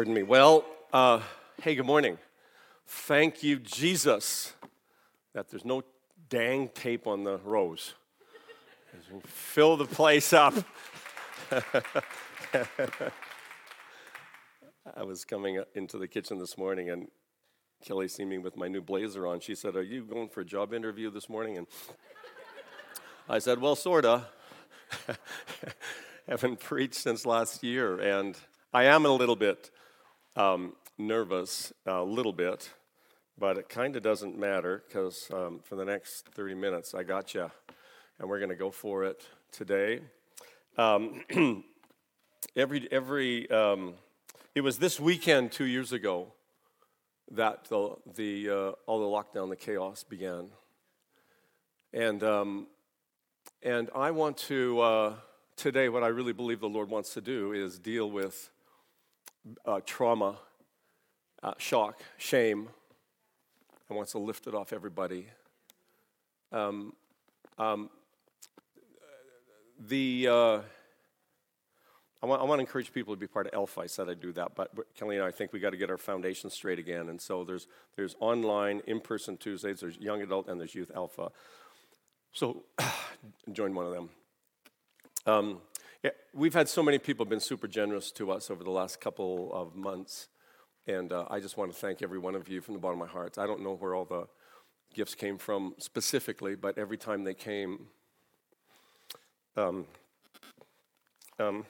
Pardon me. Well, uh, hey, good morning. Thank you, Jesus, that there's no dang tape on the rows. Fill the place up. I was coming into the kitchen this morning and Kelly seen me with my new blazer on. She said, Are you going for a job interview this morning? And I said, Well, sorta. Haven't preached since last year, and I am a little bit um, nervous, a little bit, but it kind of doesn't matter because um, for the next 30 minutes, I got you, and we're going to go for it today. Um, every every um, it was this weekend two years ago that the, the uh, all the lockdown, the chaos began, and um, and I want to uh, today. What I really believe the Lord wants to do is deal with uh, trauma, uh, shock, shame, and wants to lift it off everybody. Um, um, the uh, I want, I want to encourage people to be part of Alpha. I said I'd do that, but Kelly and I think we got to get our foundation straight again. And so there's there's online, in-person Tuesdays. There's young adult and there's youth Alpha. So join one of them. Um, we've had so many people been super generous to us over the last couple of months, and uh, I just want to thank every one of you from the bottom of my heart. I don't know where all the gifts came from specifically, but every time they came, um, um,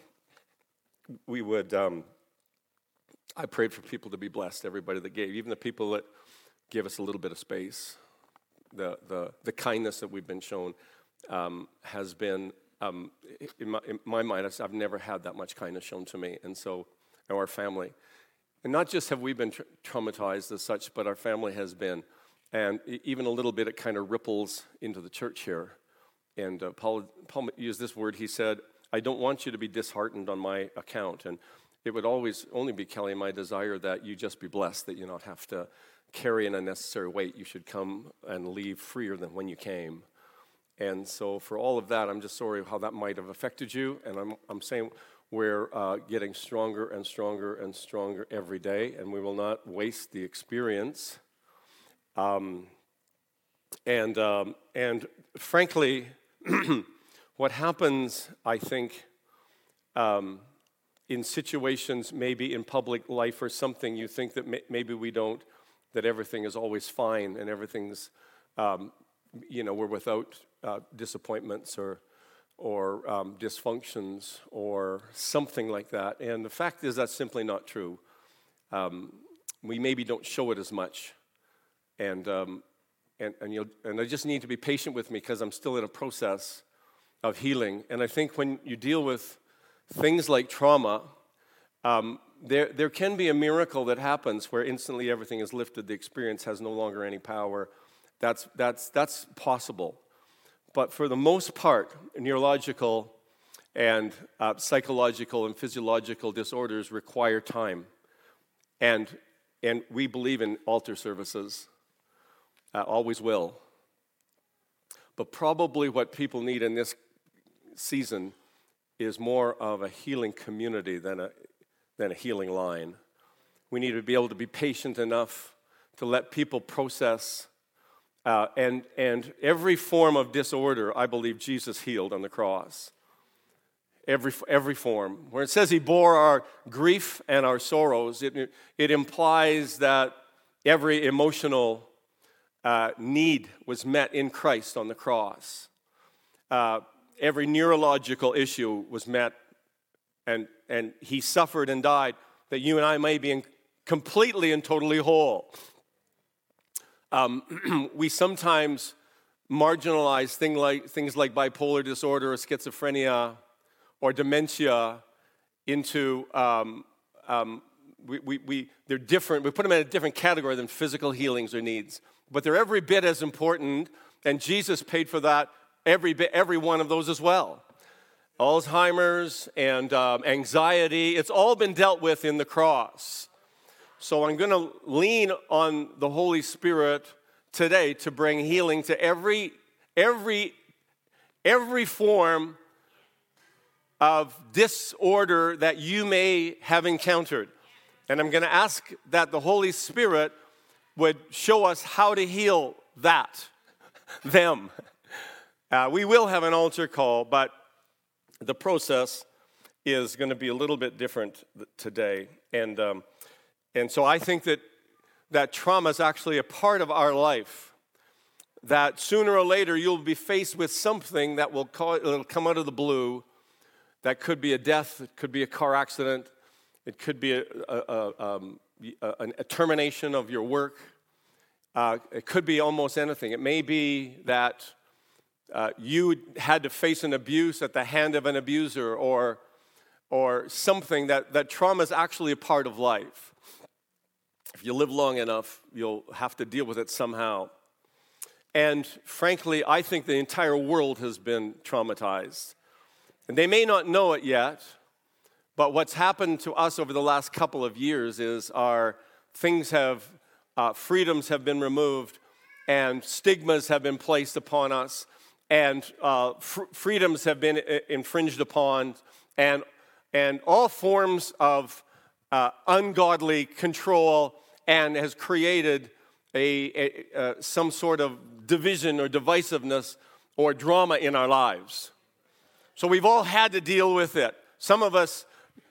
we would. Um, I prayed for people to be blessed. Everybody that gave, even the people that give us a little bit of space, the the the kindness that we've been shown um, has been um, in, my, in, my, mind, I've never had that much kindness shown to me, and so, and our family. And not just have we been tra- traumatized as such, but our family has been. And even a little bit, it kind of ripples into the church here. And uh, Paul, Paul used this word. He said, I don't want you to be disheartened on my account. And it would always only be, Kelly, my desire that you just be blessed, that you not have to carry an unnecessary weight. You should come and leave freer than when you came. And so, for all of that, I'm just sorry how that might have affected you. And I'm, I'm saying we're uh, getting stronger and stronger and stronger every day, and we will not waste the experience. Um, and, um, and frankly, what happens, I think, um, in situations, maybe in public life or something, you think that may- maybe we don't, that everything is always fine and everything's, um, you know, we're without uh, disappointments or, or um, dysfunctions or something like that. And the fact is, that's simply not true. Um, we maybe don't show it as much. And, um, and, and, you and I just need to be patient with me because I'm still in a process of healing. And I think when you deal with things like trauma, um, there, there can be a miracle that happens where instantly everything is lifted, the experience has no longer any power. That's, that's, that's possible. But for the most part, neurological and uh, psychological and physiological disorders require time. And, and we believe in altar services, uh, always will. But probably what people need in this season is more of a healing community than a, than a healing line. We need to be able to be patient enough to let people process uh, and, and every form of disorder, I believe Jesus healed on the cross. Every, every form. Where it says he bore our grief and our sorrows, it, it implies that every emotional uh, need was met in Christ on the cross. Uh, every neurological issue was met, and, and he suffered and died that you and I may be completely and totally whole. Um, we sometimes marginalize thing like, things like bipolar disorder or schizophrenia or dementia into, um, um, we, we, we, they're different. We put them in a different category than physical healings or needs. But they're every bit as important, and Jesus paid for that, every, bit, every one of those as well. Alzheimer's and um, anxiety, it's all been dealt with in the cross. So I'm going to lean on the Holy Spirit today to bring healing to every every every form of disorder that you may have encountered. And I'm going to ask that the Holy Spirit would show us how to heal that, them. Uh, we will have an altar call, but the process is going to be a little bit different today. And, um, and so I think that, that trauma is actually a part of our life that sooner or later you'll be faced with something that will call, come out of the blue. That could be a death, it could be a car accident, it could be a, a, a, um, a termination of your work. Uh, it could be almost anything. It may be that uh, you had to face an abuse at the hand of an abuser or, or something that, that trauma is actually a part of life. If you live long enough, you'll have to deal with it somehow. And frankly, I think the entire world has been traumatized. And they may not know it yet, but what's happened to us over the last couple of years is our things have, uh, freedoms have been removed, and stigmas have been placed upon us, and uh, fr- freedoms have been uh, infringed upon, and, and all forms of uh, ungodly control, and has created a, a uh, some sort of division or divisiveness or drama in our lives. So we've all had to deal with it. Some of us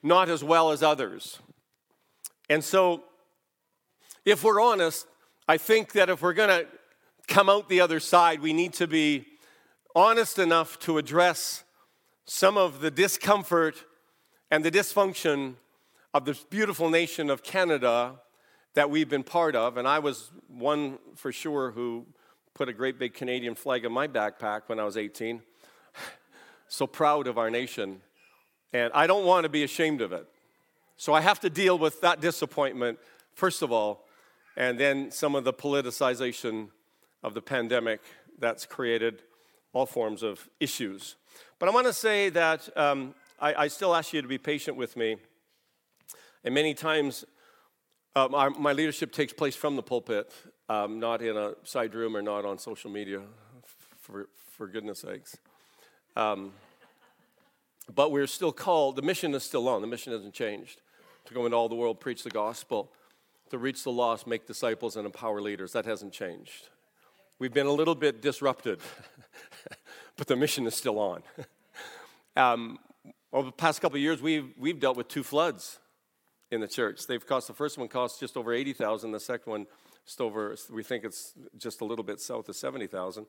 not as well as others. And so, if we're honest, I think that if we're going to come out the other side, we need to be honest enough to address some of the discomfort and the dysfunction of this beautiful nation of Canada that we've been part of. And I was one for sure who put a great big Canadian flag in my backpack when I was 18. so proud of our nation. And I don't want to be ashamed of it. So I have to deal with that disappointment, first of all, and then some of the politicization of the pandemic that's created all forms of issues. But I want to say that um, I, I, still ask you to be patient with me. And many times, uh, my, my leadership takes place from the pulpit, um, not in a side room or not on social media, for, for goodness sakes. Um, but we're still called, the mission is still on, the mission hasn't changed to go into all the world, preach the gospel, to reach the lost, make disciples, and empower leaders. That hasn't changed. We've been a little bit disrupted, but the mission is still on. um, over the past couple of years, we've, we've dealt with two floods in the church. They've cost, the first one cost just over 80,000, the second one just over, we think it's just a little bit south of 70,000.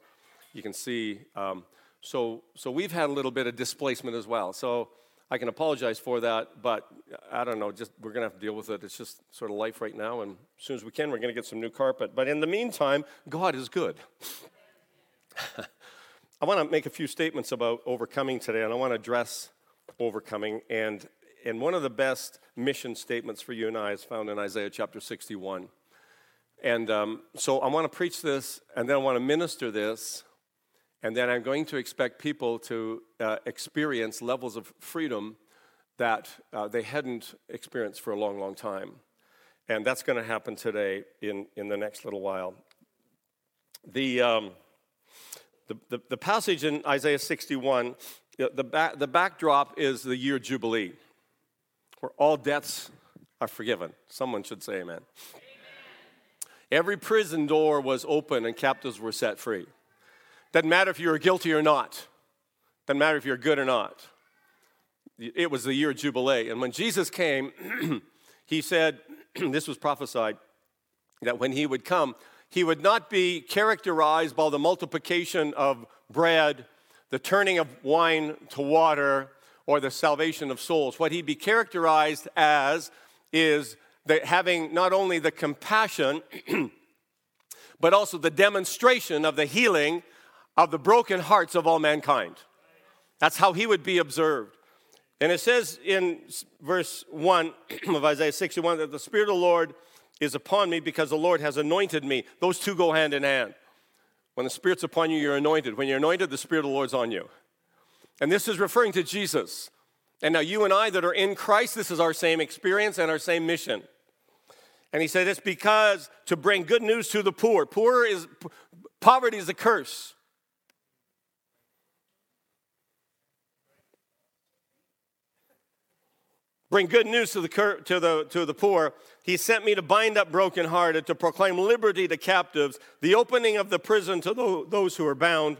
You can see, um, so, so we've had a little bit of displacement as well. So I can apologize for that, but I don't know, just we're to have to deal with it. It's just sort of life right now, and as soon as we can, we're to get some new carpet. But in the meantime, God is good. I want to make a few statements about overcoming today, and I want to address overcoming. And, and one of the best mission statements for you and I is found in Isaiah chapter 61. And um, so I want to preach this, and then I want to minister this, and then I'm going to expect people to uh, experience levels of freedom that uh, they hadn't experienced for a long, long time. And that's going to happen today in, in the next little while. The, um, the, the, the, passage in Isaiah 61, the, back, the backdrop is the year Jubilee, where all debts are forgiven. Someone should say amen. Every prison door was open and captives were set free. Doesn't matter if you were guilty or not. Doesn't matter if you're good or not. It was the year of Jubilee. And when Jesus came, he said, this was prophesied, that when he would come, he would not be characterized by the multiplication of bread, the turning of wine to water, or the salvation of souls. What he'd be characterized as is the, having not only the compassion, but also the demonstration of the healing of the broken hearts of all mankind. That's how he would be observed. And it says in verse 1 of Isaiah 61 that the Spirit of the Lord is upon me because the Lord has anointed me. Those two go hand in hand. When the Spirit's upon you, you're anointed. When you're anointed, the Spirit of the Lord's on you. And this is referring to Jesus. And now, you and I that are in Christ, this is our same experience and our same mission. And he said it's because to bring good news to the poor. Poor is poverty is a curse. Bring good news to the, to, the, to the poor. He sent me to bind up brokenhearted, to proclaim liberty to captives, the opening of the prison to those who are bound,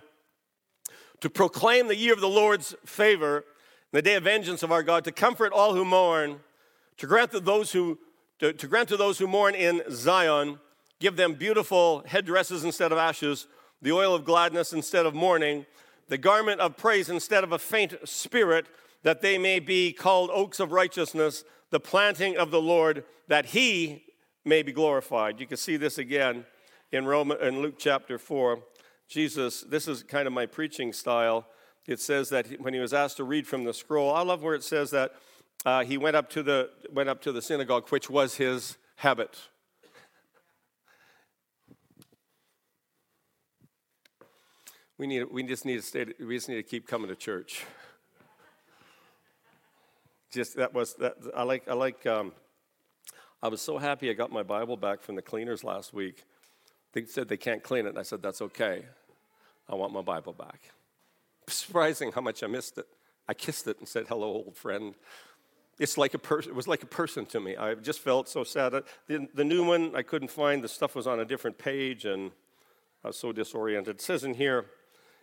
to proclaim the year of the Lord's favor, the day of vengeance of our God, to comfort all who mourn, to grant to those who to, to grant to those who mourn in Zion, give them beautiful headdresses instead of ashes, the oil of gladness instead of mourning, the garment of praise instead of a faint spirit, that they may be called oaks of righteousness, the planting of the Lord, that he may be glorified. You can see this again in Roman in Luke chapter 4. Jesus, this is kind of my preaching style. It says that when he was asked to read from the scroll, I love where it says that uh, he went up, to the, went up to the synagogue, which was his habit. We, need, we just need to stay, we just need to keep coming to church. Just that was that I like I like um, I was so happy I got my Bible back from the cleaners last week. They said they can't clean it, I said that's okay. I want my Bible back. Surprising how much I missed it. I kissed it and said, "Hello, old friend." it's like a person. It was like a person to me. I just felt so sad. The, the new one I couldn't find. The stuff was on a different page, and I was so disoriented. It says in here,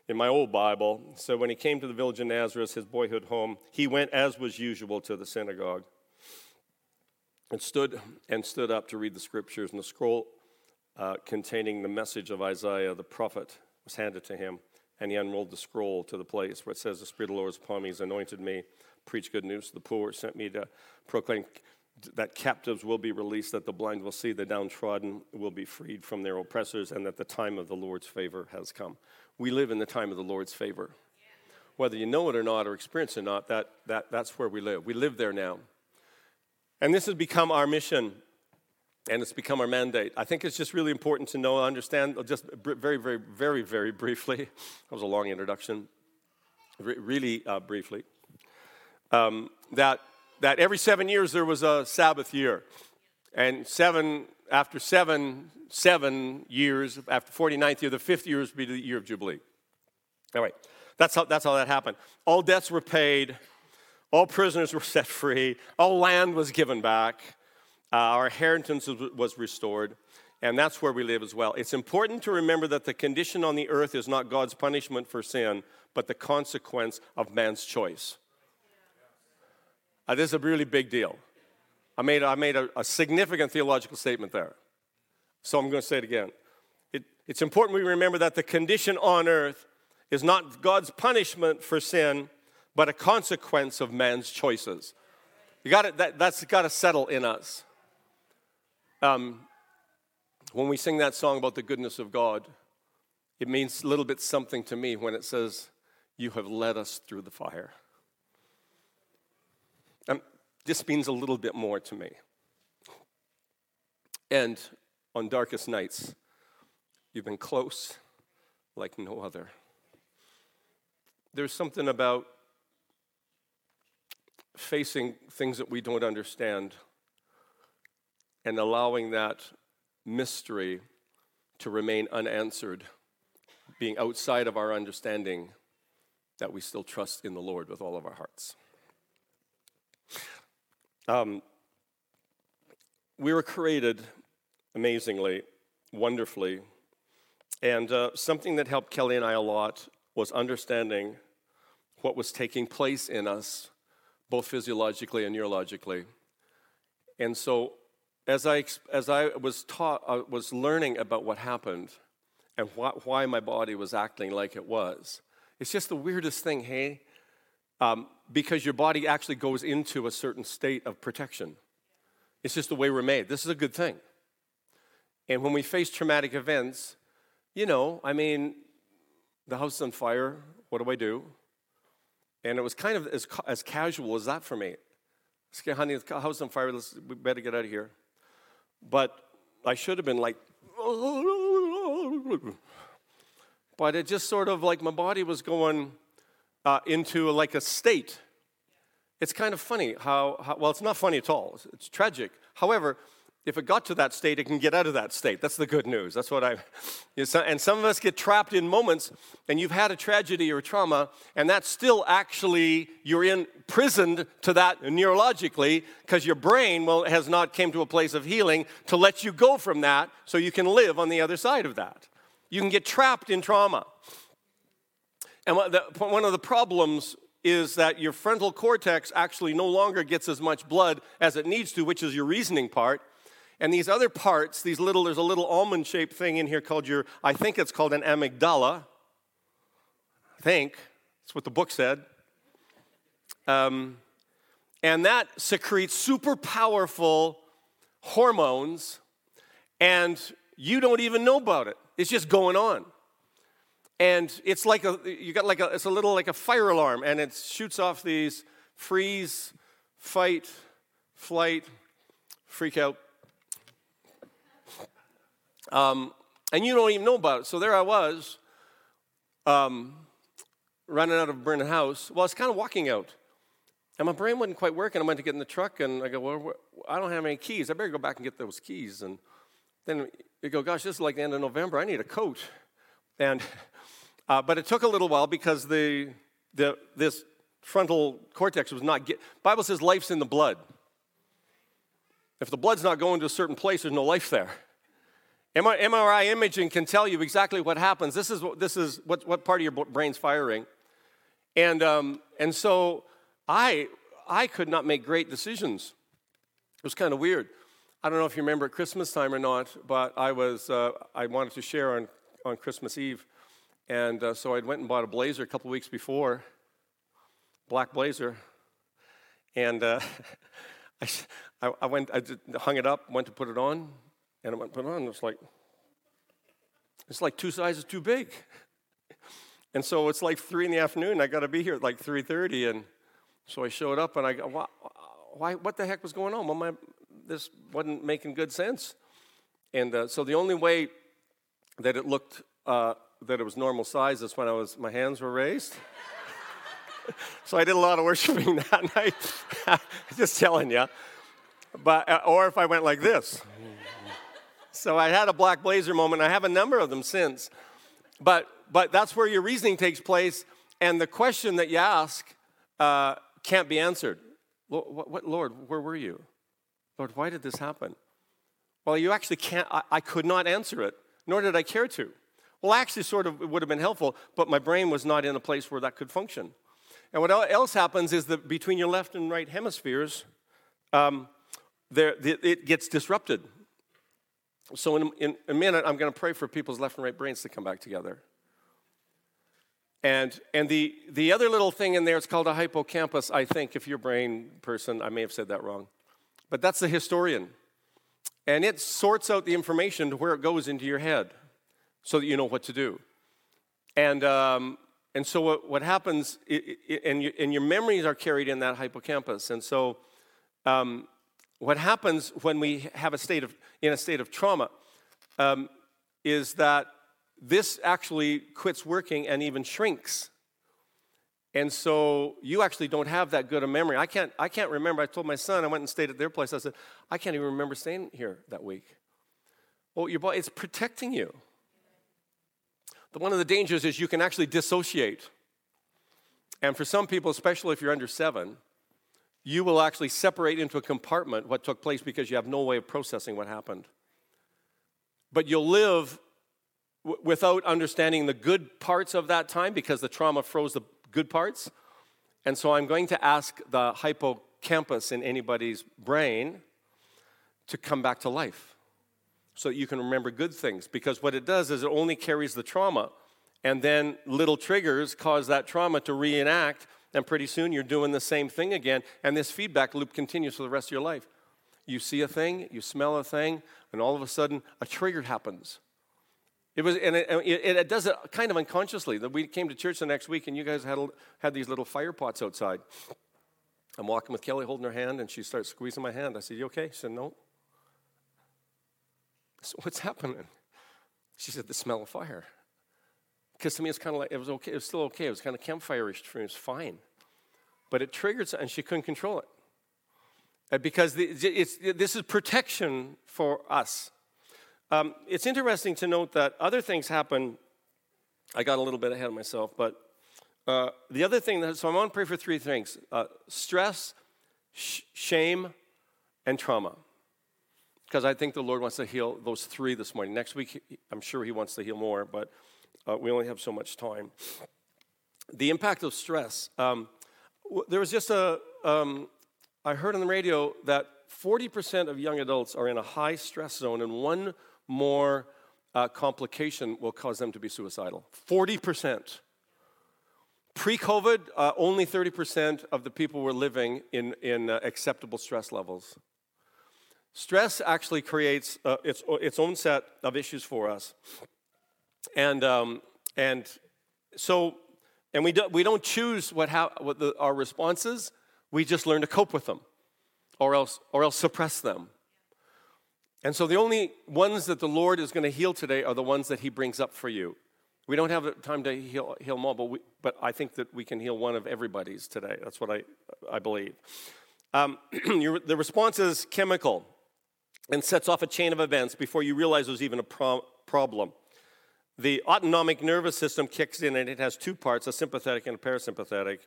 in my old Bible, so when he came to the village of Nazareth, his boyhood home, he went as was usual to the synagogue, and stood and stood up to read the scriptures. And the scroll uh, containing the message of Isaiah the prophet was handed to him, and he unrolled the scroll to the place where it says, "The Spirit of the Lord is upon me; He's anointed me." preach good news to the poor, sent me to proclaim that captives will be released, that the blind will see, the downtrodden will be freed from their oppressors, and that the time of the Lord's favor has come. We live in the time of the Lord's favor. Whether you know it or not, or experience it or not, that, that, that's where we live. We live there now. And this has become our mission, and it's become our mandate. I think it's just really important to know, and understand, just very, very, very, very briefly. That was a long introduction. Re- really uh, briefly um, that, that every seven years there was a Sabbath year. And seven, after seven, seven years, after 49th year, the fifth year would be the year of Jubilee. All right, that's how, that's how that happened. All debts were paid, all prisoners were set free, all land was given back, uh, our inheritance was restored, and that's where we live as well. It's important to remember that the condition on the earth is not God's punishment for sin, but the consequence of man's choice. Uh, this is a really big deal. I made, I made a, a significant theological statement there. So I'm going to say it again. It, it's important we remember that the condition on earth is not God's punishment for sin, but a consequence of man's choices. You got that, that's got to settle in us. Um, when we sing that song about the goodness of God, it means a little bit something to me when it says, You have led us through the fire. Um, this means a little bit more to me. And on darkest nights, you've been close like no other. There's something about facing things that we don't understand and allowing that mystery to remain unanswered, being outside of our understanding, that we still trust in the Lord with all of our hearts. Um, we were created amazingly, wonderfully, and uh, something that helped Kelly and I a lot was understanding what was taking place in us, both physiologically and neurologically. And so, as I, as I was taught, I was learning about what happened and wh- why my body was acting like it was. It's just the weirdest thing, hey? Um, because your body actually goes into a certain state of protection. It's just the way we're made. This is a good thing. And when we face traumatic events, you know, I mean, the house is on fire. What do I do? And it was kind of as, as casual as that for me. Honey, the house on fire. Let's, we better get out of here. But I should have been like, but it just sort of like my body was going uh, into like a state. It's kind of funny how, how, well, it's not funny at all. It's, it's tragic. However, if it got to that state, it can get out of that state. That's the good news. That's what I. And some of us get trapped in moments, and you've had a tragedy or trauma, and that's still actually you're imprisoned to that neurologically because your brain well has not came to a place of healing to let you go from that, so you can live on the other side of that. You can get trapped in trauma. And one of the problems is that your frontal cortex actually no longer gets as much blood as it needs to, which is your reasoning part. And these other parts, these little, there's a little almond shaped thing in here called your, I think it's called an amygdala. I think. That's what the book said. Um, and that secretes super powerful hormones, and you don't even know about it. It's just going on. And it's like a, you got like a, it's a little like a fire alarm, and it shoots off these freeze, fight, flight, freak out um, and you don't even know about it. So there I was, um, running out of a burning house. Well, I was kind of walking out. And my brain wasn't quite working. I went to get in the truck, and I go, well, I don't have any keys. I better go back and get those keys. And then you go, gosh, this is like the end of November. I need a coat. And, uh, but it took a little while because the, the, this frontal cortex was not get. Bible says life's in the blood. If the blood's not going to a certain place, there's no life there. MRI imaging can tell you exactly what happens. This is what, this is what, what part of your brain's firing. And, um, and so I, I could not make great decisions. It was kind of weird. I don't know if you remember at Christmas time or not, but I, was, uh, I wanted to share on, on Christmas Eve. And uh, so I went and bought a blazer a couple weeks before, black blazer. And uh, I, I, went, I hung it up, went to put it on, and it went, put on. It's like, it's like two sizes too big. And so it's like three in the afternoon. I got to be here at like 3:30, and so I showed up, and I go, why, why, what the heck was going on? Well, my, this wasn't making good sense. And uh, so the only way that it looked uh, that it was normal size is when I was my hands were raised. so I did a lot of worshiping that night. Just telling you. But uh, or if I went like this. So I had a black blazer moment. I have a number of them since. But, but that's where your reasoning takes place. And the question that you ask uh, can't be answered. What, what, Lord, where were you? Lord, why did this happen? Well, you actually can't, I, I could not answer it, nor did I care to. Well, actually, sort of, it would have been helpful, but my brain was not in a place where that could function. And what else happens is that between your left and right hemispheres, um, there, it gets disrupted. So, in, in a minute, I'm going to pray for people's left and right brains to come back together. And, and the, the other little thing in there, it's called a hippocampus, I think, if you're a brain person, I may have said that wrong. But that's the historian. And it sorts out the information to where it goes into your head so that you know what to do. And, um, and so what, what happens, it, it, and, you, and your memories are carried in that hippocampus. And so um, what happens when we have a state of, in a state of trauma um, is that this actually quits working and even shrinks. And so you actually don't have that good a memory. I can't, I can't remember. I told my son, I went and stayed at their place. I said, I can't even remember staying here that week. Well, your body, it's protecting you. One of the dangers is you can actually dissociate. And for some people, especially if you're under seven, you will actually separate into a compartment what took place because you have no way of processing what happened. But you'll live w- without understanding the good parts of that time because the trauma froze the good parts. And so I'm going to ask the hippocampus in anybody's brain to come back to life so that you can remember good things. Because what it does is it only carries the trauma, and then little triggers cause that trauma to reenact and pretty soon you're doing the same thing again, and this feedback loop continues for the rest of your life. You see a thing, you smell a thing, and all of a sudden a trigger happens. It was, and it, it, it, does it kind of unconsciously. That We came to church the next week, and you guys had, had these little fire pots outside. I'm walking with Kelly, holding her hand, and she starts squeezing my hand. I said, "You okay?" She said, "No." So what's happening? She said, "The smell of fire." Because to me, it's kind of like it was okay. It was still okay. It was kind of campfire-ish for me. It was fine, but it triggered, and she couldn't control it. Because the, this is protection for us. Um, it's interesting to note that other things happen. I got a little bit ahead of myself, but uh, the other thing that, so I want to pray for three things uh, stress, sh- shame, and trauma. Because I think the Lord wants to heal those three this morning. Next week, I'm sure He wants to heal more, but uh, we only have so much time. The impact of stress. Um, there was just a. Um, I heard on the radio that 40% of young adults are in a high stress zone, and one more uh, complication will cause them to be suicidal. 40%. Pre COVID, uh, only 30% of the people were living in, in uh, acceptable stress levels. Stress actually creates uh, its, its own set of issues for us. And, um, and so, and we, do, we don't choose what, ha- what the, our responses, we just learn to cope with them or else, or else suppress them. And so the only ones that the Lord is going to heal today are the ones that He brings up for you. We don't have time to heal, heal them all, but, we, but I think that we can heal one of everybody's today. That's what I, I believe. Um, the response is chemical and sets off a chain of events before you realize there's even a pro- problem. The autonomic nervous system kicks in and it has two parts a sympathetic and a parasympathetic.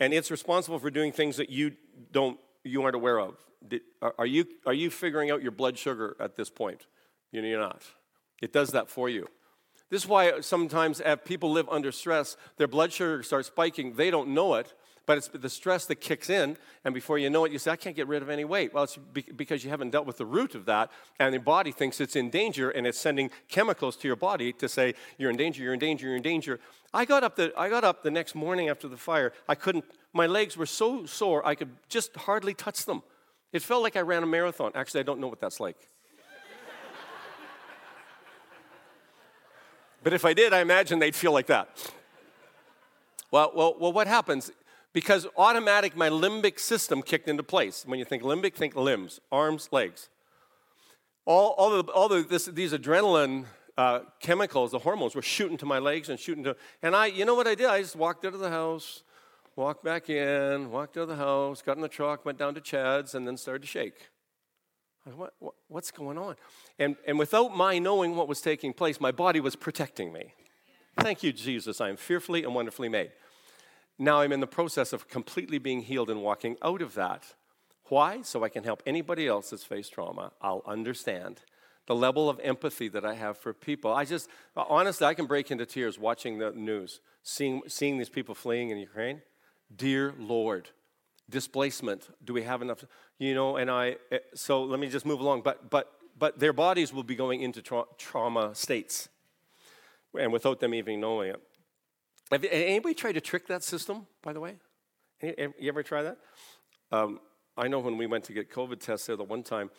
And it's responsible for doing things that you don't you aren't aware of. Did, are, you, are you figuring out your blood sugar at this point? You know, you're not. It does that for you. This is why sometimes if people live under stress, their blood sugar starts spiking. They don't know it, but it's the stress that kicks in, and before you know it, you say, I can't get rid of any weight. Well, it's because you haven't dealt with the root of that, and your body thinks it's in danger, and it's sending chemicals to your body to say, You're in danger, you're in danger, you're in danger. I got up the, I got up the next morning after the fire. I couldn't, my legs were so sore, I could just hardly touch them. It felt like I ran a marathon. Actually, I don't know what that's like. but if I did, I imagine they'd feel like that. Well, well, well, what happens? Because automatic, my limbic system kicked into place. When you think limbic, think limbs, arms, legs. All, all, the, all the, this, these adrenaline uh, chemicals, the hormones, were shooting to my legs and shooting to. And I, you know what I did? I just walked out of the house, walked back in, walked out of the house, got in the truck, went down to Chad's, and then started to shake. What, what, what's going on? And, and without my knowing what was taking place, my body was protecting me. Thank you, Jesus. I am fearfully and wonderfully made. Now I'm in the process of completely being healed and walking out of that. Why? So I can help anybody else that's faced trauma. I'll understand the level of empathy that I have for people. I just, honestly, I can break into tears watching the news, seeing, seeing these people fleeing in Ukraine. Dear Lord, displacement. Do we have enough? You know, and I, eh, so let me just move along. But, but, but their bodies will be going into tra- trauma states, and without them even knowing it. Have anybody tried to trick that system, by the way? You ever try that? Um, I know when we went to get COVID tests there the one time,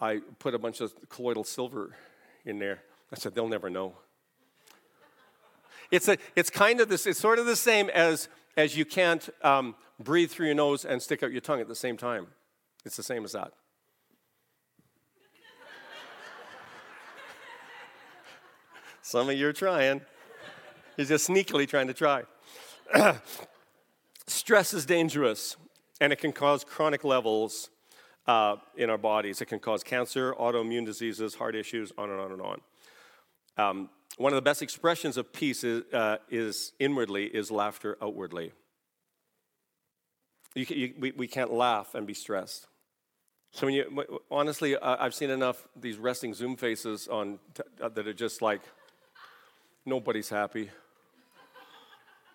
I put a bunch of colloidal silver in there. I said, they'll never know. It's, a, it's kind of this, it's sort of the same as, as you can't um, breathe through your nose and stick out your tongue at the same time. It's the same as that. Some of you are trying. You're just sneakily trying to try. Stress is dangerous, and it can cause chronic levels uh, in our bodies. It can cause cancer, autoimmune diseases, heart issues, on and on and on. Um, one of the best expressions of peace is, uh, is inwardly is laughter outwardly. You, you, we, we can't laugh and be stressed. So when you honestly, uh, I've seen enough these resting Zoom faces on t- uh, that are just like nobody's happy.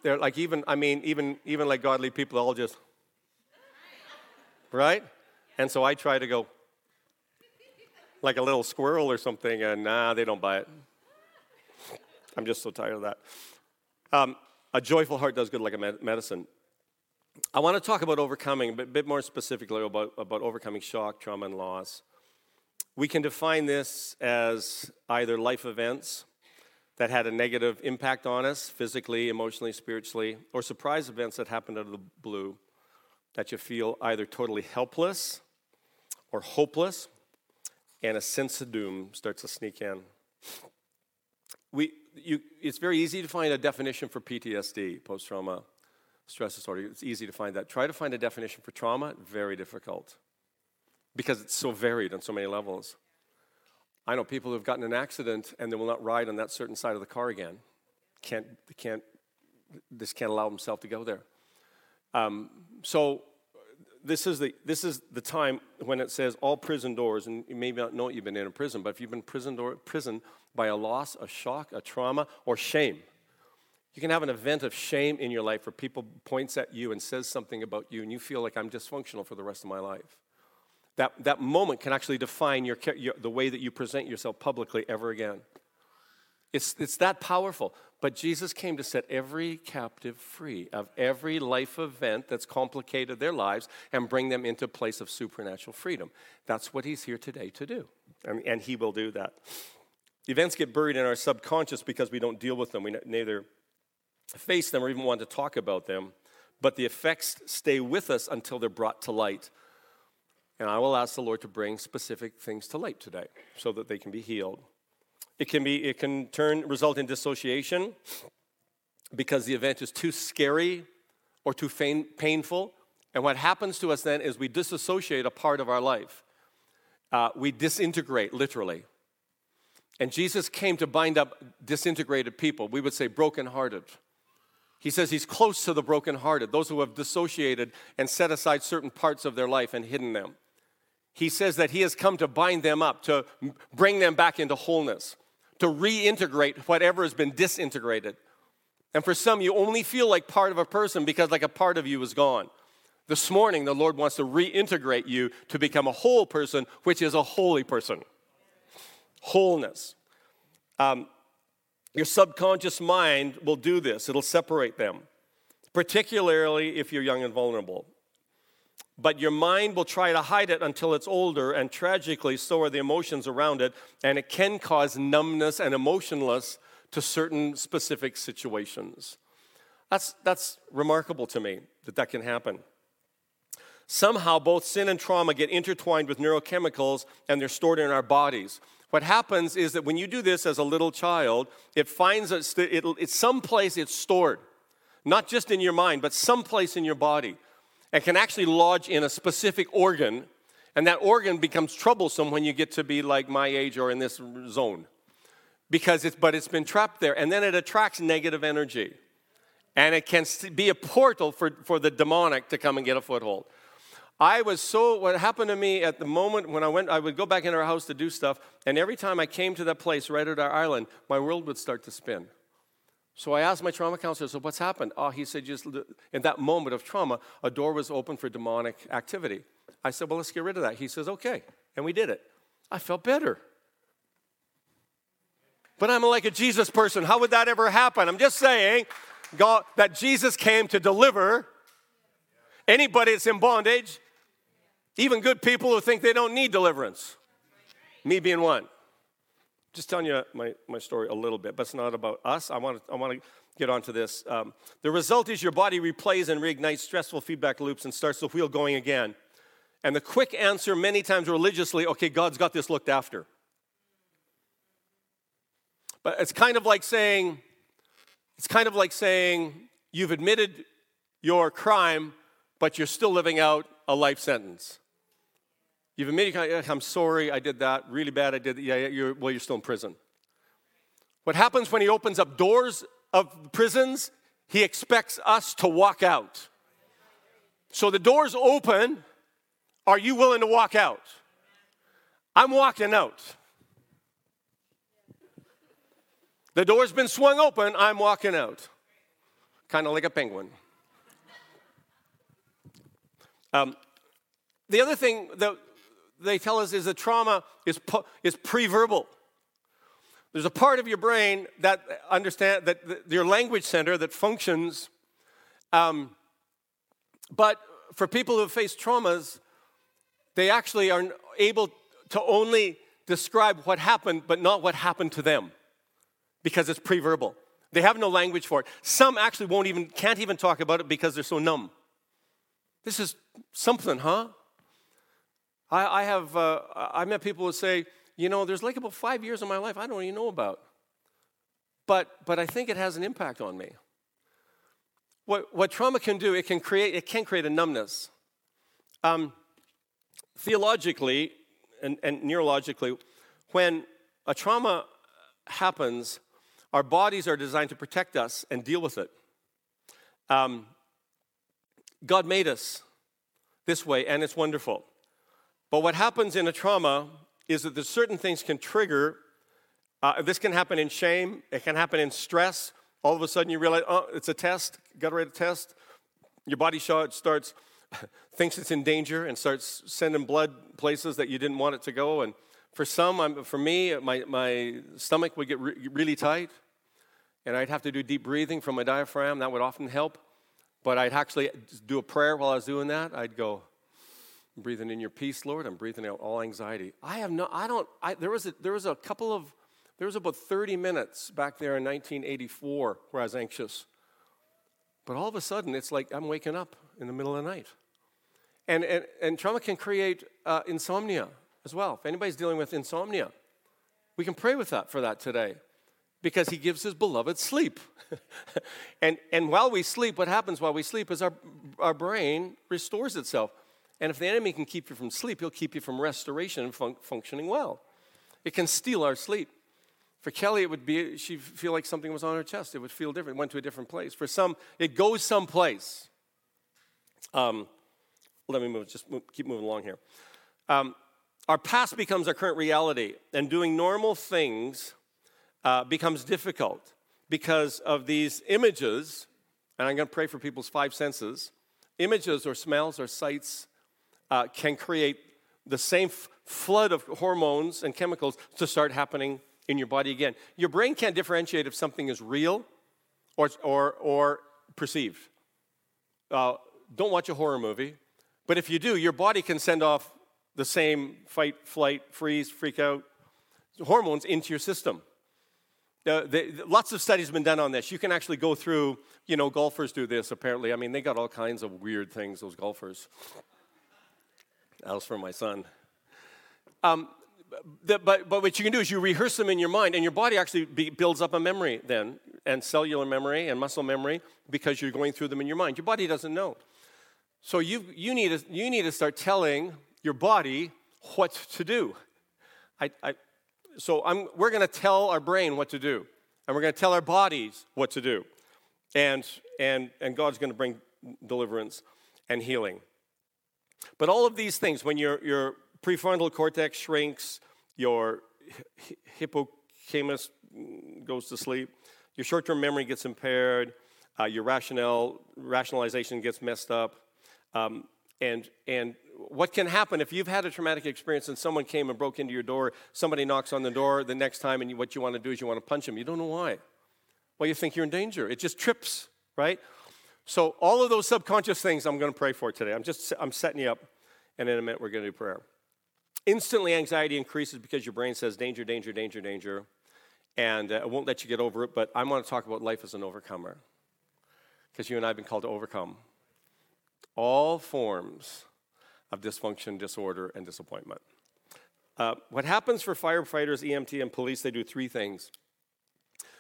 They're like even I mean even even like godly people all just right. And so I try to go like a little squirrel or something, and nah, they don't buy it. I'm just so tired of that. Um, a joyful heart does good like a medicine. I want to talk about overcoming, a bit more specifically about, about overcoming shock, trauma, and loss. We can define this as either life events that had a negative impact on us physically, emotionally, spiritually, or surprise events that happened out of the blue that you feel either totally helpless or hopeless, and a sense of doom starts to sneak in. We, you, it's very easy to find a definition for PTSD, post trauma stress disorder. It's easy to find that. Try to find a definition for trauma, very difficult because it's so varied on so many levels. I know people who have gotten an accident and they will not ride on that certain side of the car again. Can't, can't, this can't allow themselves to go there. Um, so this is the this is the time when it says all prison doors, and you may not know you've been in a prison, but if you've been prison door, prison by a loss, a shock, a trauma, or shame, you can have an event of shame in your life where people points at you and says something about you, and you feel like I'm dysfunctional for the rest of my life. That, that moment can actually define your, your, the way that you present yourself publicly ever again. It's, it's that powerful. But Jesus came to set every captive free of every life event that's complicated their lives and bring them into a place of supernatural freedom. That's what he's here today to do. And, and he will do that. Events get buried in our subconscious because we don't deal with them. We neither face them or even want to talk about them. But the effects stay with us until they're brought to light. And I will ask the Lord to bring specific things to light today so that they can be healed. It can, be, it can turn, result in dissociation because the event is too scary or too fain, painful. And what happens to us then is we disassociate a part of our life. Uh, we disintegrate, literally. And Jesus came to bind up disintegrated people. We would say brokenhearted. He says he's close to the brokenhearted, those who have dissociated and set aside certain parts of their life and hidden them. He says that he has come to bind them up, to bring them back into wholeness to reintegrate whatever has been disintegrated. And for some, you only feel like part of a person because, like, a part of you is gone. This morning, the Lord wants to reintegrate you to become a whole person, which is a holy person. Wholeness. Um, your subconscious mind will do this, it'll separate them, particularly if you're young and vulnerable but your mind will try to hide it until it's older, and tragically, so are the emotions around it, and it can cause numbness and emotionless to certain specific situations. That's, that's remarkable to me that that can happen. Somehow, both sin and trauma get intertwined with neurochemicals and they're stored in our bodies. What happens is that when you do this as a little child, it finds that it, it's someplace it's stored, not just in your mind, but someplace in your body and can actually lodge in a specific organ, and that organ becomes troublesome when you get to be like my age or in this zone. Because it's, but it's been trapped there, and then it attracts negative energy. And it can be a portal for, for the demonic to come and get a foothold. I was so, what happened to me at the moment when I went, I would go back into our house to do stuff, and every time I came to that place right at our island, my world would start to spin. So I asked my trauma counselor, so what's happened? Oh, he said, just in that moment of trauma, a door was open for demonic activity. I said, well, let's get rid of that. He says, okay. And we did it. I felt better. But I'm like a Jesus person. How would that ever happen? I'm just saying God, that Jesus came to deliver anybody that's in bondage, even good people who think they don't need deliverance. Me being one just telling you my, my story a little bit, but it's not about us. I want to, I want to get onto this. Um, the result is your body replays and reignites stressful feedback loops and starts the wheel going again. And the quick answer, many times religiously, okay, God's got this looked after. But it's kind of like saying, it's kind of like saying you've admitted your crime, but you're still living out a life sentence. You've admitted, I'm sorry, I did that, really bad, I did that. Yeah, you're, well, you're still in prison. What happens when he opens up doors of prisons? He expects us to walk out. So the doors open. Are you willing to walk out? I'm walking out. The door's been swung open, I'm walking out. Kind of like a penguin. Um, the other thing that they tell us is that trauma is, is pre-verbal. There's a part of your brain that understand that your language center that functions, um, but for people who face traumas, they actually are able to only describe what happened, but not what happened to them. because it's pre-verbal. They have no language for it. Some actually won't even can't even talk about it because they're so numb. This is something, huh? I, I have uh, I met people who say, you know, there's like about five years of my life I don't even know about, but but I think it has an impact on me. What what trauma can do, it can create it can create a numbness. Um, theologically and, and neurologically, when a trauma happens, our bodies are designed to protect us and deal with it. Um, God made us this way, and it's wonderful. But what happens in a trauma is that there's certain things can trigger. Uh, this can happen in shame. It can happen in stress. All of a sudden, you realize, oh, it's a test. Got to write a test. Your body starts thinks it's in danger and starts sending blood places that you didn't want it to go. And for some, I'm, for me, my, my stomach would get re- really tight, and I'd have to do deep breathing from my diaphragm. That would often help. But I'd actually do a prayer while I was doing that. I'd go, I'm breathing in your peace, Lord. I'm breathing out all anxiety. I have no, I don't, I, there, was a, there was a couple of, there was about 30 minutes back there in 1984 where I was anxious. But all of a sudden, it's like I'm waking up in the middle of the night. And, and, and trauma can create uh, insomnia as well. If anybody's dealing with insomnia, we can pray with that for that today because he gives his beloved sleep. and, and while we sleep, what happens while we sleep is our, our brain restores itself. And if the enemy can keep you from sleep, he'll keep you from restoration and fun- functioning well. It can steal our sleep. For Kelly, it would be, she'd feel like something was on her chest. It would feel different, it went to a different place. For some, it goes someplace. Um, let me move, just move, keep moving along here. Um, our past becomes our current reality, and doing normal things uh, becomes difficult because of these images. And I'm going to pray for people's five senses. Images or smells or sights uh, can create the same f- flood of hormones and chemicals to start happening in your body again. Your brain can't differentiate if something is real or, or, or perceived. Uh, don't watch a horror movie but if you do, your body can send off the same fight, flight, freeze, freak out hormones into your system. Uh, lots of studies have been done on this. You can actually go through, you know, golfers do this apparently. I mean, they got all kinds of weird things, those golfers. That was for my son. Um, the, but, but what you can do is you rehearse them in your mind, and your body actually be, builds up a memory then, and cellular memory and muscle memory, because you're going through them in your mind. Your body doesn't know. So you, you, need, to, you need to start telling your body what to do. I, I, so I'm, we're going to tell our brain what to do, and we're going to tell our bodies what to do. And, and, and God's going to bring deliverance and healing. But all of these things, when your, your prefrontal cortex shrinks, your hippocampus goes to sleep, your short term memory gets impaired, uh, your rationale, rationalization gets messed up, um, and, and what can happen if you've had a traumatic experience and someone came and broke into your door, somebody knocks on the door the next time, and you, what you want to do is you want to punch them. You don't know why. Well, you think you're in danger. It just trips, right? So all of those subconscious things I'm going to pray for today. I'm just I'm setting you up, and in a minute we're going to do prayer. Instantly, anxiety increases because your brain says danger, danger, danger, danger, and uh, it won't let you get over it. But I want to talk about life as an overcomer, because you and I have been called to overcome all forms of dysfunction, disorder, and disappointment. Uh, what happens for firefighters, EMT, and police, they do three things.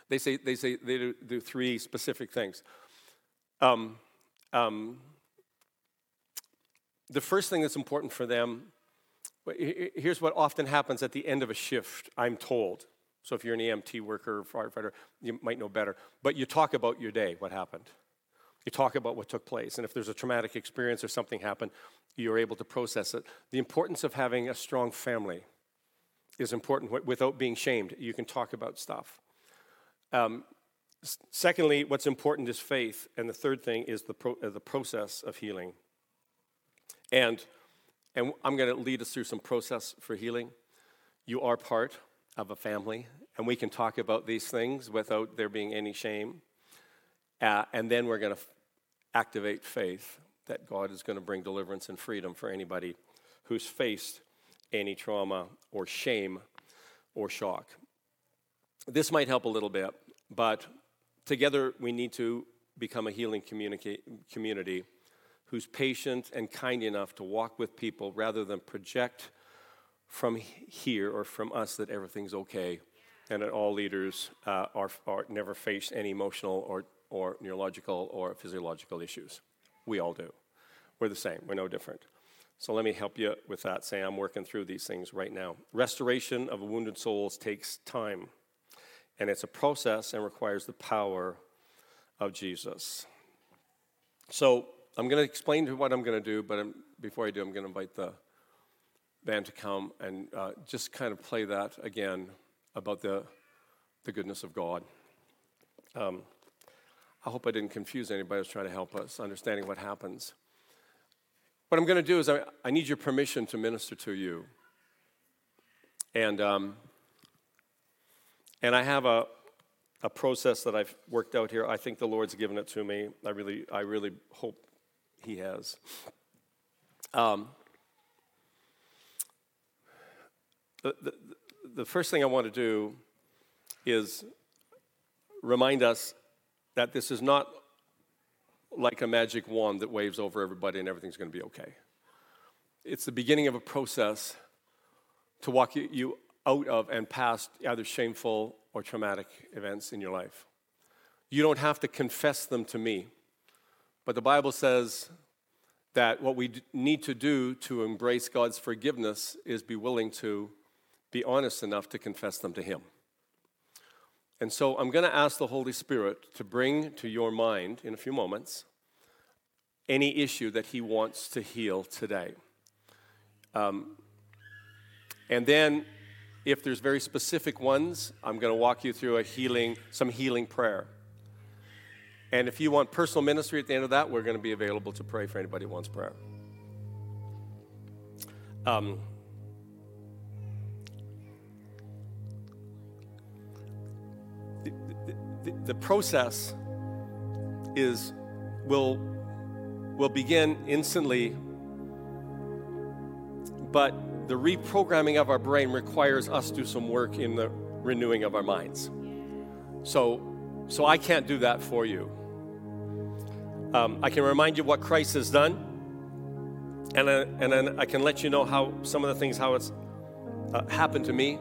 They say they, say they do, do three specific things. Um, um, the first thing that's important for them here's what often happens at the end of a shift, I'm told. So if you're an EMT worker or firefighter, you might know better. But you talk about your day, what happened. You talk about what took place. And if there's a traumatic experience or something happened, you're able to process it. The importance of having a strong family is important without being shamed. You can talk about stuff. Um, secondly, what's important is faith. And the third thing is the, pro- uh, the process of healing. And, and I'm going to lead us through some process for healing. You are part of a family, and we can talk about these things without there being any shame. Uh, and then we're going to activate faith that God is going to bring deliverance and freedom for anybody who's faced any trauma or shame or shock. this might help a little bit, but together we need to become a healing community who's patient and kind enough to walk with people rather than project from here or from us that everything's okay and that all leaders uh, are, are never face any emotional or, or neurological or physiological issues. We all do. We're the same, we're no different. So let me help you with that. Say, I'm working through these things right now. Restoration of wounded souls takes time, and it's a process and requires the power of Jesus. So I'm going to explain to what I'm going to do, but I'm, before I do, I'm going to invite the band to come and uh, just kind of play that again about the, the goodness of God. Um, I hope I didn't confuse anybody who's trying to help us understanding what happens. What I'm going to do is I, I need your permission to minister to you. And, um, and I have a, a process that I've worked out here. I think the Lord's given it to me. I really, I really hope He has. Um, the, the, the first thing I want to do is remind us that this is not like a magic wand that waves over everybody and everything's going to be okay. It's the beginning of a process to walk you out of and past either shameful or traumatic events in your life. You don't have to confess them to me, but the Bible says that what we need to do to embrace God's forgiveness is be willing to be honest enough to confess them to Him. And so I'm going to ask the Holy Spirit to bring to your mind in a few moments any issue that He wants to heal today. Um, and then if there's very specific ones, I'm going to walk you through a healing, some healing prayer. And if you want personal ministry at the end of that, we're going to be available to pray for anybody who wants prayer. Um, the, the, the process is will will begin instantly but the reprogramming of our brain requires us to do some work in the renewing of our minds. So, so I can't do that for you. Um, I can remind you what Christ has done, and, uh, and then I can let you know how some of the things how it's uh, happened to me.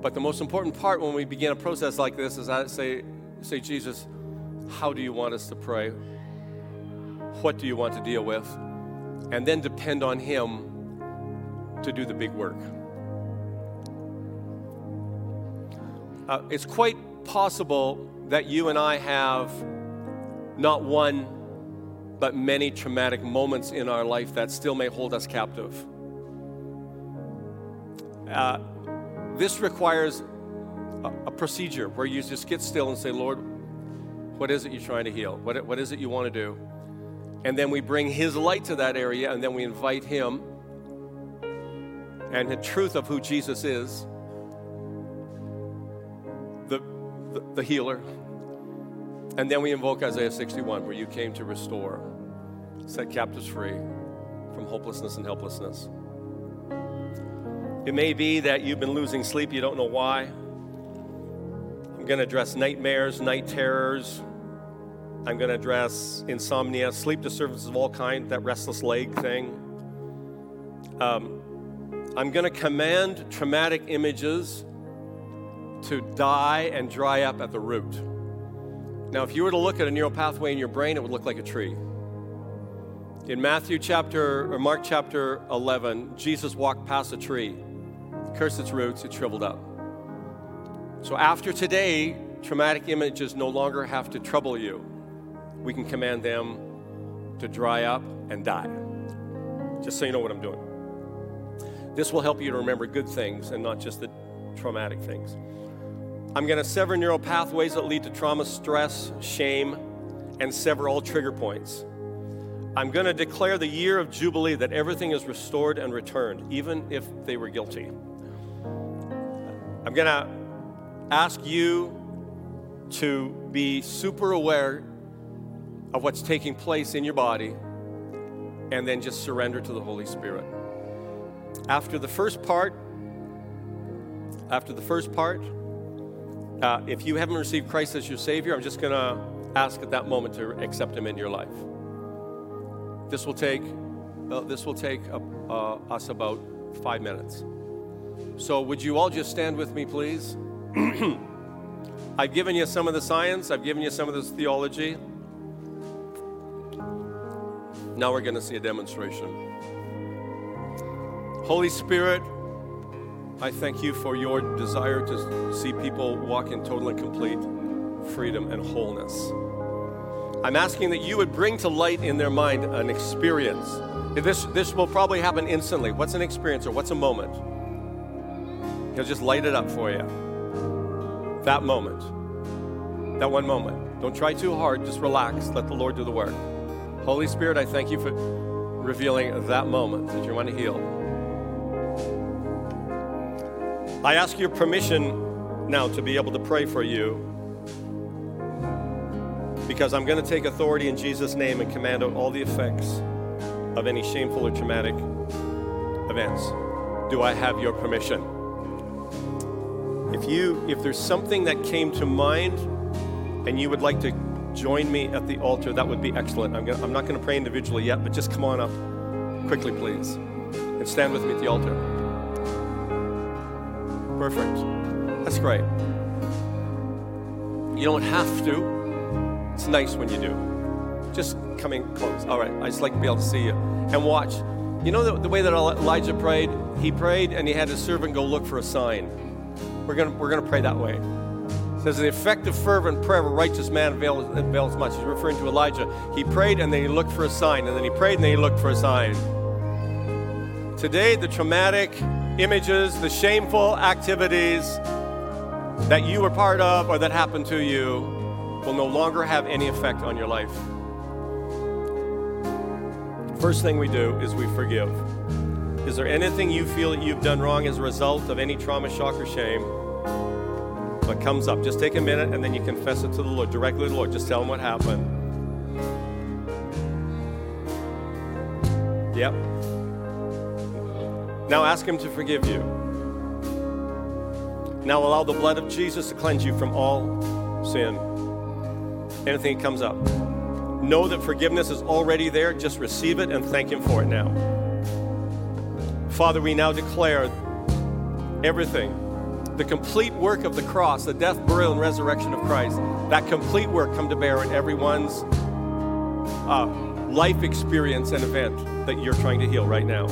But the most important part when we begin a process like this is I say, say, Jesus, how do you want us to pray? What do you want to deal with? And then depend on Him to do the big work. Uh, it's quite possible that you and I have not one, but many traumatic moments in our life that still may hold us captive. Uh, this requires a, a, procedure where you just get still and say, Lord, what is it you're trying to heal? What, what is it you want to do? And then we bring His light to that area, and then we invite Him and the truth of who Jesus is, the, the, the, healer. And then we invoke Isaiah 61, where you came to restore, set captives free from hopelessness and helplessness. It may be that you've been losing sleep, you don't know why. I'm going to address nightmares, night terrors. I'm going to address insomnia, sleep disturbances of all kinds, that restless leg thing. Um, I'm going to command traumatic images to die and dry up at the root. Now, if you were to look at a neural pathway in your brain, it would look like a tree. In Matthew chapter or Mark chapter 11, Jesus walked past a tree, cursed its roots, it shriveled up. So after today, traumatic images no longer have to trouble you. We can command them to dry up and die. Just so you know what I'm doing. This will help you to remember good things and not just the traumatic things. I'm going to sever neural pathways that lead to trauma, stress, shame, and sever all trigger points. I'm going to declare the year of Jubilee that everything is restored and returned, even if they were guilty. I'm going to ask you to be super aware of what's taking place in your body and then just surrender to the Holy Spirit. After the first part, after the first part, Uh, if you haven't received Christ as your Savior, I'm just going to ask at that moment to accept Him in your life. This will take, uh, this will take uh, us about five minutes. So, would you all just stand with me, please? I've given you some of the science, I've given you some of this theology. Now we're going to see a demonstration. Holy Spirit, I thank you for your desire to see people walk in total and complete freedom and wholeness. I'm asking that you would bring to light in their mind an experience. This, this will probably happen instantly. What's an experience or what's a moment? He'll just light it up for you. That moment. That one moment. Don't try too hard, just relax. Let the Lord do the work. Holy Spirit, I thank you for revealing that moment that you want to heal. I ask your permission now to be able to pray for you because I'm going to take authority in Jesus' name and command out all the effects of any shameful or traumatic events. Do I have your permission? If you if there's something that came to mind and you would like to join me at the altar, that would be excellent. I'm, gonna, I'm not going to pray individually yet, but just come on up quickly, please, and stand with me at the altar. Perfect. That's great. You don't have to. It's nice when you do. Just coming close. All right. I just like to be able to see you and watch. You know the, the way that Elijah prayed? He prayed and he had his servant go look for a sign. We're going we're gonna pray that way. It says, The effective, fervent prayer of a righteous man avails, avails much. He's referring to Elijah. He prayed and then he looked for a sign, and then he prayed and then he looked for a sign. Today, the traumatic images, the shameful activities that you were part of or that happened to you will no longer have any effect on your life. First thing we do is we forgive. Is there anything you feel that you've done wrong as a result of any trauma, shock, or shame? What comes up? Just take a minute and then you confess it to the Lord, directly to the Lord. Just tell him what happened. Yep. Now ask Him to forgive you. Now allow the blood of Jesus to cleanse you from all sin. Anything that comes up. Know that forgiveness is already there. Just receive it and thank Him for it now. Father, we now declare everything the complete work of the cross, the death, burial, and resurrection of Christ, that complete work come to bear in everyone's uh, life experience and event that you're trying to heal right now.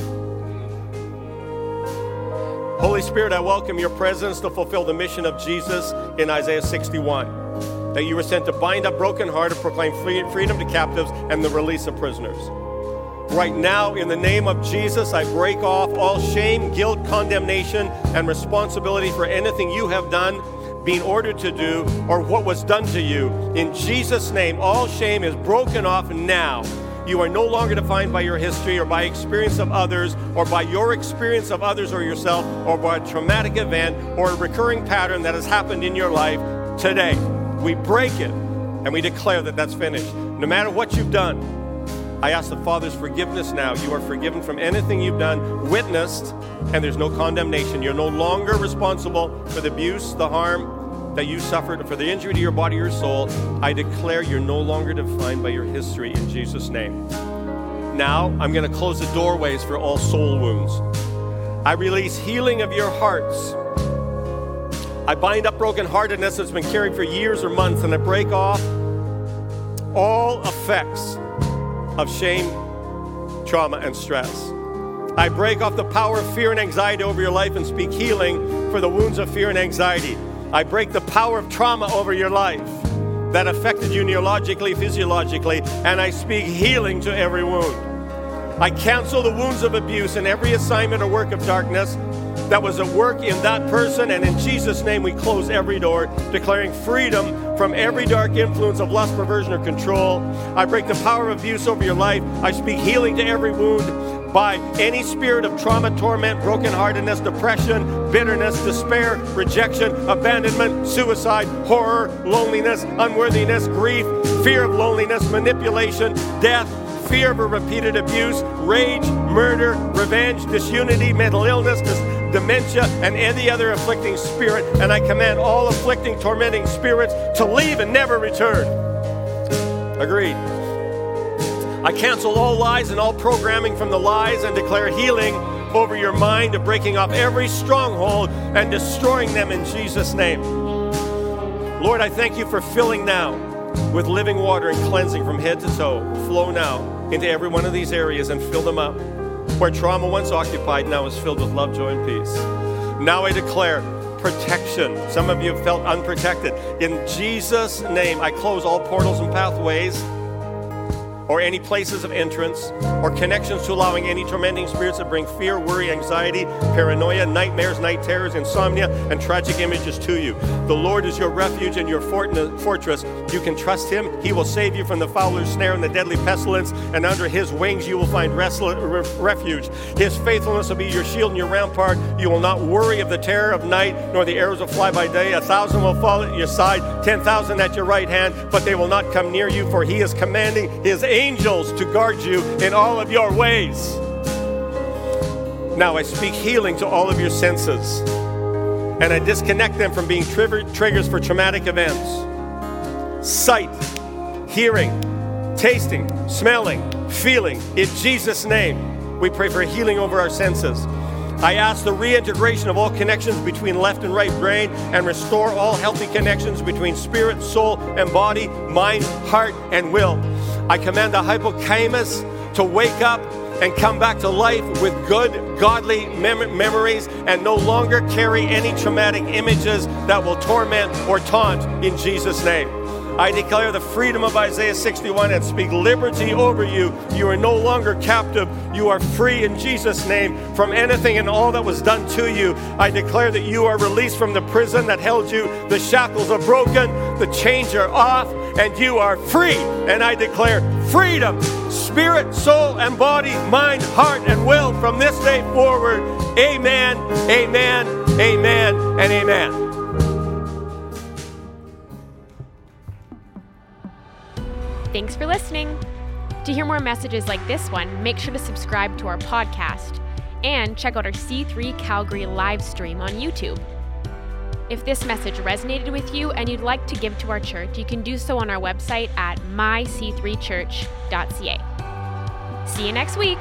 Holy Spirit, I welcome your presence to fulfill the mission of Jesus in Isaiah 61. That you were sent to bind up broken hearted, proclaim freedom to captives, and the release of prisoners. Right now, in the name of Jesus, I break off all shame, guilt, condemnation, and responsibility for anything you have done, being ordered to do, or what was done to you. In Jesus' name, all shame is broken off now you are no longer defined by your history or by experience of others or by your experience of others or yourself or by a traumatic event or a recurring pattern that has happened in your life today. We break it and we declare that that's finished. No matter what you've done, I ask the Father's forgiveness now. You are forgiven from anything you've done, witnessed, and there's no condemnation. You're no longer responsible for the abuse, the harm, that you suffered for the injury to your body or soul, I declare you're no longer defined by your history in Jesus' name. Now, I'm going to close the doorways for all soul wounds. I release healing of your hearts. I bind up brokenheartedness that's been carried for years or months, and I break off all effects of shame, trauma, and stress. I break off the power of fear and anxiety over your life and speak healing for the wounds of fear and anxiety. I break the power of trauma over your life that affected you neurologically, physiologically, and I speak healing to every wound. I cancel the wounds of abuse and every assignment or work of darkness that was at work in that person, and in Jesus' name we close every door, declaring freedom from every dark influence of lust, perversion, or control. I break the power of abuse over your life. I speak healing to every wound by any spirit of trauma, torment, brokenheartedness, depression, bitterness, despair, rejection, abandonment, suicide, horror, loneliness, unworthiness, grief, fear of loneliness, manipulation, death, fear of repeated abuse, rage, murder, revenge, disunity, mental illness, dis- dementia, and any other afflicting spirit, and I command all afflicting, tormenting spirits to leave and never return. Agreed. I cancel all lies and all programming from the lies and declare healing over your mind of breaking off every stronghold and destroying them in Jesus' name. Lord, I thank you for filling now with living water and cleansing from head to toe. Flow now into every one of these areas and fill them up. Where trauma once occupied now is filled with love, joy, and peace. Now I declare protection. Some of you have felt unprotected. In Jesus' name, I close all portals and pathways or any places of entrance or connections to allowing any tormenting spirits that bring fear, worry, anxiety, paranoia, nightmares, night terrors, insomnia, and tragic images to you. The Lord is your refuge and your fort- fortress. You can trust Him. He will save you from the fowler's snare and the deadly pestilence, and under His wings you will find refuge. His faithfulness will be your shield and your rampart. You will not worry of the terror of night, nor the arrows will fly by day. A thousand will fall at your side, ten thousand at your right hand, but they will not come near you, for He is commanding His angels to guard you in all of your ways. Now I speak healing to all of your senses, and I disconnect them from being triggers for traumatic events. Sight, hearing, tasting, smelling, feeling. In Jesus' name, we pray for healing over our senses. I ask the reintegration of all connections between left and right brain and restore all healthy connections between spirit, soul, and body, mind, heart, and will. I command the hippocampus to wake up and come back to life with good, godly mem- memories and no longer carry any traumatic images that will torment or taunt in Jesus' name. I declare the freedom of Isaiah 61 and speak liberty over you. You are no longer captive. You are free in Jesus' name from anything and all that was done to you. I declare that you are released from the prison that held you. The shackles are broken, the chains are off, and you are free. And I declare freedom, spirit, soul, and body, mind, heart, and will from this day forward. Amen, amen, amen, and amen. Thanks for listening. To hear more messages like this one, make sure to subscribe to our podcast and check out our C3 Calgary live stream on YouTube. If this message resonated with you and you'd like to give to our church, you can do so on our website at myc3church.ca. See you next week.